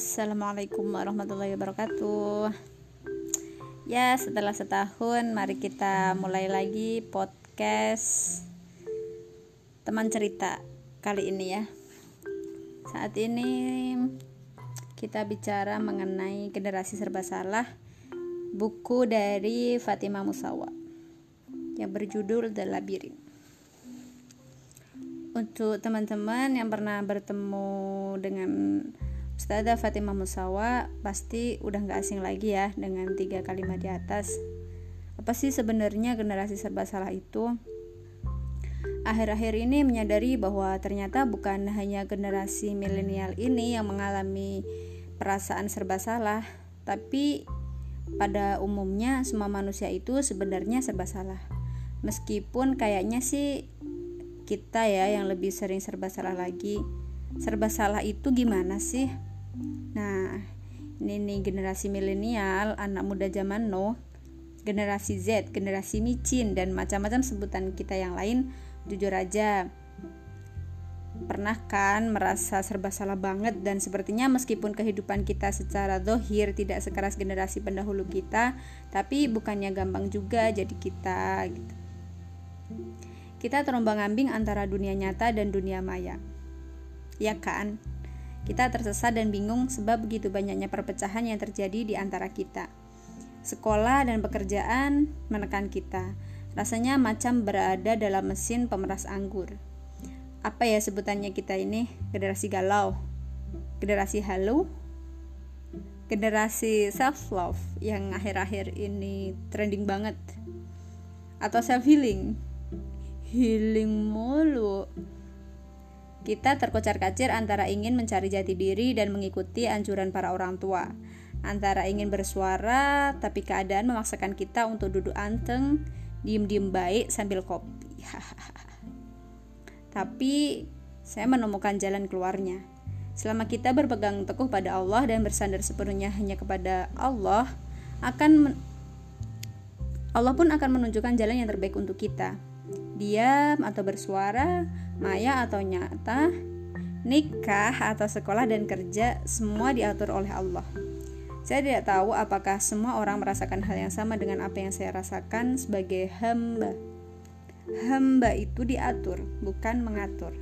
Assalamualaikum warahmatullahi wabarakatuh. Ya, setelah setahun, mari kita mulai lagi podcast teman cerita kali ini ya. Saat ini kita bicara mengenai generasi serba salah, buku dari Fatimah Musawa yang berjudul The Labyrinth. Untuk teman-teman yang pernah bertemu dengan Ustazah Fatimah Musawa pasti udah nggak asing lagi ya dengan tiga kalimat di atas. Apa sih sebenarnya generasi serba salah itu? Akhir-akhir ini menyadari bahwa ternyata bukan hanya generasi milenial ini yang mengalami perasaan serba salah, tapi pada umumnya semua manusia itu sebenarnya serba salah. Meskipun kayaknya sih kita ya yang lebih sering serba salah lagi. Serba salah itu gimana sih? Nah, ini nih generasi milenial, anak muda zaman now, generasi Z, generasi micin dan macam-macam sebutan kita yang lain, jujur aja. Pernah kan merasa serba salah banget dan sepertinya meskipun kehidupan kita secara dohir tidak sekeras generasi pendahulu kita tapi bukannya gampang juga jadi kita gitu. kita terombang ambing antara dunia nyata dan dunia maya. Ya kan kita tersesat dan bingung sebab begitu banyaknya perpecahan yang terjadi di antara kita. Sekolah dan pekerjaan menekan kita. Rasanya macam berada dalam mesin pemeras anggur. Apa ya sebutannya kita ini? Generasi galau. Generasi halu. Generasi self love yang akhir-akhir ini trending banget. Atau self healing. Healing mulu kita terkocar-kacir antara ingin mencari jati diri dan mengikuti anjuran para orang tua, antara ingin bersuara tapi keadaan memaksakan kita untuk duduk anteng, diem-diem baik sambil kopi. tapi saya menemukan jalan keluarnya. Selama kita berpegang teguh pada Allah dan bersandar sepenuhnya hanya kepada Allah, akan Allah pun akan menunjukkan jalan yang terbaik untuk kita. Diam atau bersuara, maya atau nyata, nikah atau sekolah dan kerja semua diatur oleh Allah. Saya tidak tahu apakah semua orang merasakan hal yang sama dengan apa yang saya rasakan sebagai hamba. Hamba itu diatur, bukan mengatur.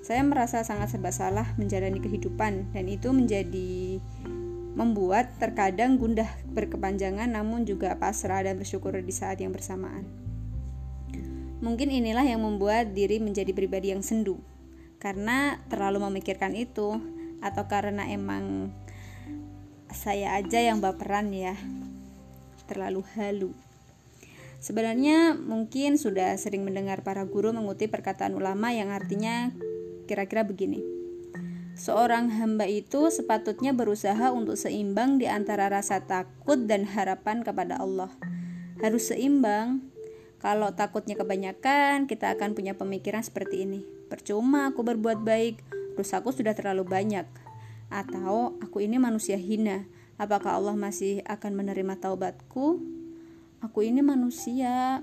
Saya merasa sangat serba salah menjalani kehidupan dan itu menjadi membuat terkadang gundah berkepanjangan namun juga pasrah dan bersyukur di saat yang bersamaan. Mungkin inilah yang membuat diri menjadi pribadi yang sendu, karena terlalu memikirkan itu, atau karena emang saya aja yang baperan ya, terlalu halu. Sebenarnya mungkin sudah sering mendengar para guru mengutip perkataan ulama yang artinya kira-kira begini. Seorang hamba itu sepatutnya berusaha untuk seimbang di antara rasa takut dan harapan kepada Allah. Harus seimbang, kalau takutnya kebanyakan, kita akan punya pemikiran seperti ini. Percuma aku berbuat baik, dosaku sudah terlalu banyak. Atau aku ini manusia hina, apakah Allah masih akan menerima taubatku? Aku ini manusia.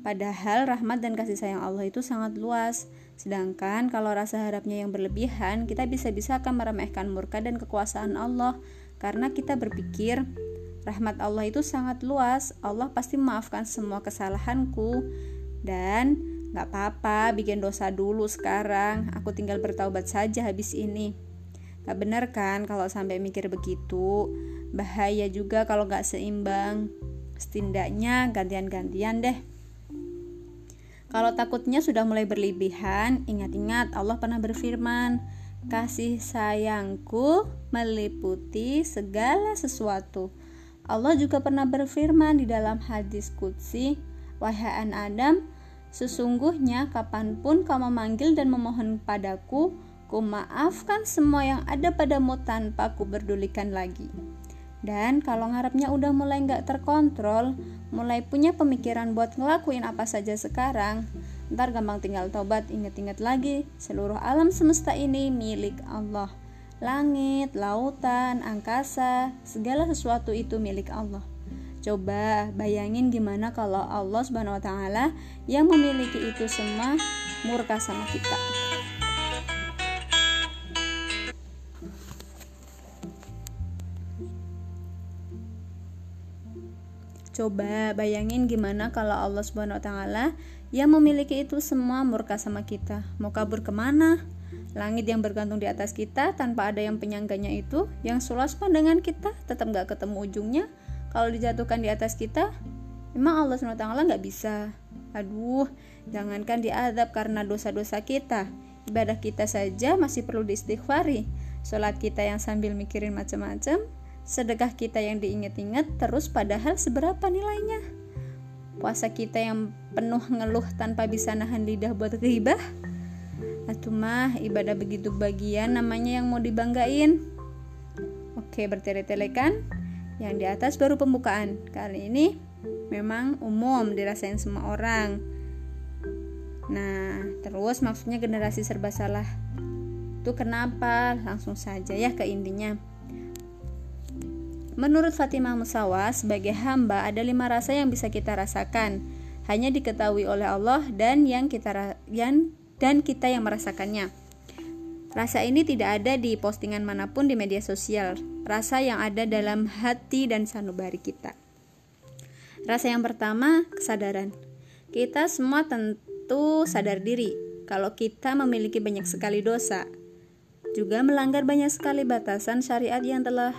Padahal rahmat dan kasih sayang Allah itu sangat luas. Sedangkan kalau rasa harapnya yang berlebihan, kita bisa-bisa akan meremehkan murka dan kekuasaan Allah karena kita berpikir Rahmat Allah itu sangat luas. Allah pasti memaafkan semua kesalahanku dan gak apa-apa bikin dosa dulu sekarang. Aku tinggal bertaubat saja habis ini. Gak benar kan kalau sampai mikir begitu? Bahaya juga kalau gak seimbang. Setidaknya gantian-gantian deh. Kalau takutnya sudah mulai berlebihan, ingat-ingat Allah pernah berfirman, "Kasih sayangku meliputi segala sesuatu." Allah juga pernah berfirman di dalam hadis Qudsi, Wahai Adam, sesungguhnya kapan pun kau memanggil dan memohon padaku, ku maafkan semua yang ada padamu tanpa ku berdulikan lagi. Dan kalau ngarepnya udah mulai nggak terkontrol, mulai punya pemikiran buat ngelakuin apa saja sekarang, ntar gampang tinggal tobat, inget-inget lagi, seluruh alam semesta ini milik Allah Langit, lautan, angkasa, segala sesuatu itu milik Allah. Coba bayangin gimana kalau Allah Subhanahu wa taala yang memiliki itu semua murka sama kita. Coba bayangin gimana kalau Allah Subhanahu wa taala yang memiliki itu semua murka sama kita. Mau kabur ke mana? Langit yang bergantung di atas kita tanpa ada yang penyangganya itu, yang sulas pandangan kita tetap nggak ketemu ujungnya. Kalau dijatuhkan di atas kita, memang Allah SWT nggak bisa. Aduh, jangankan diadab karena dosa-dosa kita, ibadah kita saja masih perlu diistighfari. Sholat kita yang sambil mikirin macam-macam, sedekah kita yang diinget-inget terus padahal seberapa nilainya puasa kita yang penuh ngeluh tanpa bisa nahan lidah buat ghibah atau mah ibadah begitu bagian namanya yang mau dibanggain. Oke bertele-tele kan? Yang di atas baru pembukaan. Kali ini memang umum dirasain semua orang. Nah terus maksudnya generasi serba salah. Itu kenapa? Langsung saja ya ke intinya. Menurut Fatimah Musawa, sebagai hamba ada lima rasa yang bisa kita rasakan, hanya diketahui oleh Allah dan yang kita yang, dan kita yang merasakannya. Rasa ini tidak ada di postingan mana pun di media sosial. Rasa yang ada dalam hati dan sanubari kita. Rasa yang pertama, kesadaran. Kita semua tentu sadar diri kalau kita memiliki banyak sekali dosa, juga melanggar banyak sekali batasan syariat yang telah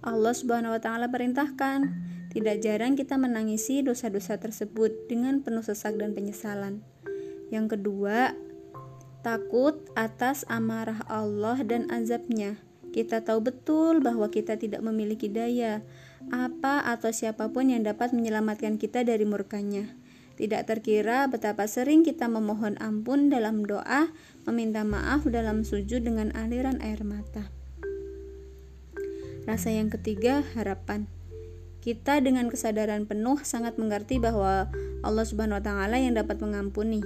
Allah Subhanahu wa taala perintahkan. Tidak jarang kita menangisi dosa-dosa tersebut dengan penuh sesak dan penyesalan. Yang kedua, takut atas amarah Allah dan azabnya. Kita tahu betul bahwa kita tidak memiliki daya, apa atau siapa pun yang dapat menyelamatkan kita dari murkanya. Tidak terkira betapa sering kita memohon ampun dalam doa, meminta maaf dalam sujud dengan aliran air mata. Rasa yang ketiga, harapan. Kita dengan kesadaran penuh sangat mengerti bahwa Allah Subhanahu wa taala yang dapat mengampuni.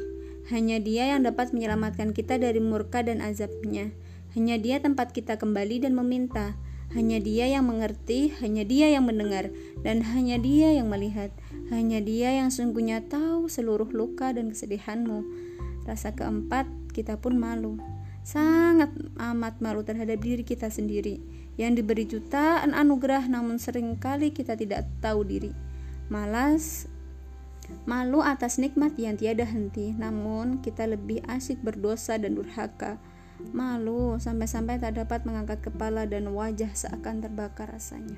Hanya Dia yang dapat menyelamatkan kita dari murka dan azabnya. Hanya Dia tempat kita kembali dan meminta. Hanya Dia yang mengerti, hanya Dia yang mendengar, dan hanya Dia yang melihat. Hanya Dia yang sungguhnya tahu seluruh luka dan kesedihanmu. Rasa keempat, kita pun malu. Sangat amat malu terhadap diri kita sendiri yang diberi jutaan anugerah namun sering kali kita tidak tahu diri. Malas malu atas nikmat yang tiada henti, namun kita lebih asik berdosa dan durhaka. Malu sampai-sampai tak dapat mengangkat kepala dan wajah seakan terbakar rasanya.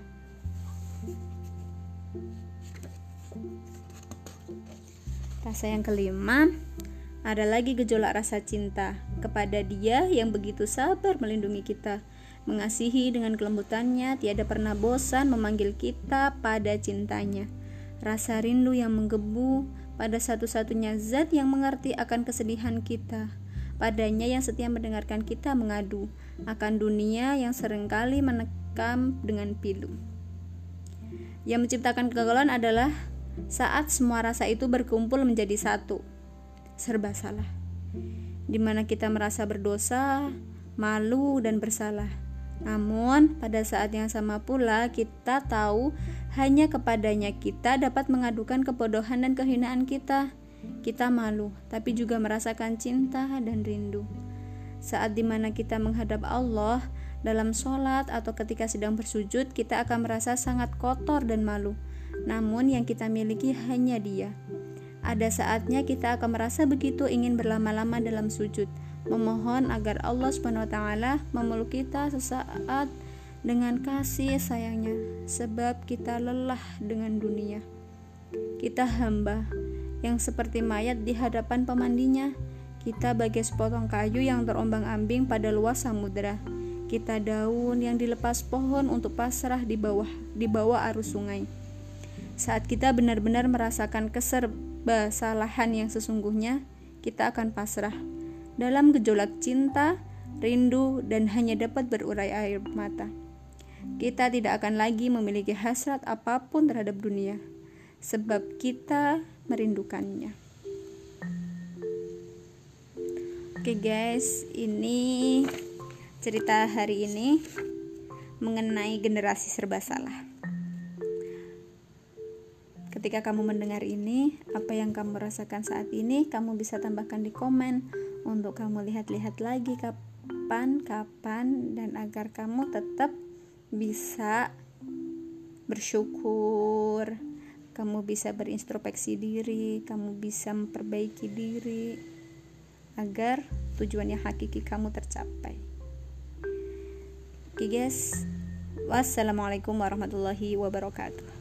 Rasa yang kelima, ada lagi gejolak rasa cinta kepada Dia yang begitu sabar melindungi kita Mengasihi dengan kelembutannya, tiada pernah bosan memanggil kita pada cintanya. Rasa rindu yang menggebu pada satu-satunya zat yang mengerti akan kesedihan kita. Padanya yang setia mendengarkan kita mengadu akan dunia yang sering kali menekam dengan pilu. Yang menciptakan kegagalan adalah saat semua rasa itu berkumpul menjadi satu. Serba salah. Di mana kita merasa berdosa, malu, dan bersalah namun, pada saat yang sama pula kita tahu hanya kepadanya kita dapat mengadukan kebodohan dan kehinaan kita. Kita malu, tapi juga merasakan cinta dan rindu. Saat di mana kita menghadap Allah dalam sholat atau ketika sedang bersujud, kita akan merasa sangat kotor dan malu. Namun yang kita miliki hanya dia. Ada saatnya kita akan merasa begitu ingin berlama-lama dalam sujud memohon agar Allah Subhanahu wa taala memeluk kita sesaat dengan kasih sayangnya sebab kita lelah dengan dunia. Kita hamba yang seperti mayat di hadapan pemandinya. Kita bagai sepotong kayu yang terombang-ambing pada luas samudera. Kita daun yang dilepas pohon untuk pasrah di bawah di bawah arus sungai. Saat kita benar-benar merasakan keserba salahan yang sesungguhnya, kita akan pasrah dalam gejolak cinta, rindu, dan hanya dapat berurai air mata. Kita tidak akan lagi memiliki hasrat apa pun terhadap dunia, sebab kita merindukannya. Oke, guys, ini cerita hari ini mengenai generasi serba salah. Ketika kamu mendengar ini, apa yang kamu rasakan saat ini, kamu bisa tambahkan di komen untuk kamu lihat-lihat lagi kapan-kapan dan agar kamu tetap bisa bersyukur, kamu bisa berintrospeksi diri, kamu bisa memperbaiki diri agar tujuan yang hakiki kamu tercapai. Oke okay guys, wassalamualaikum warahmatullahi wabarakatuh.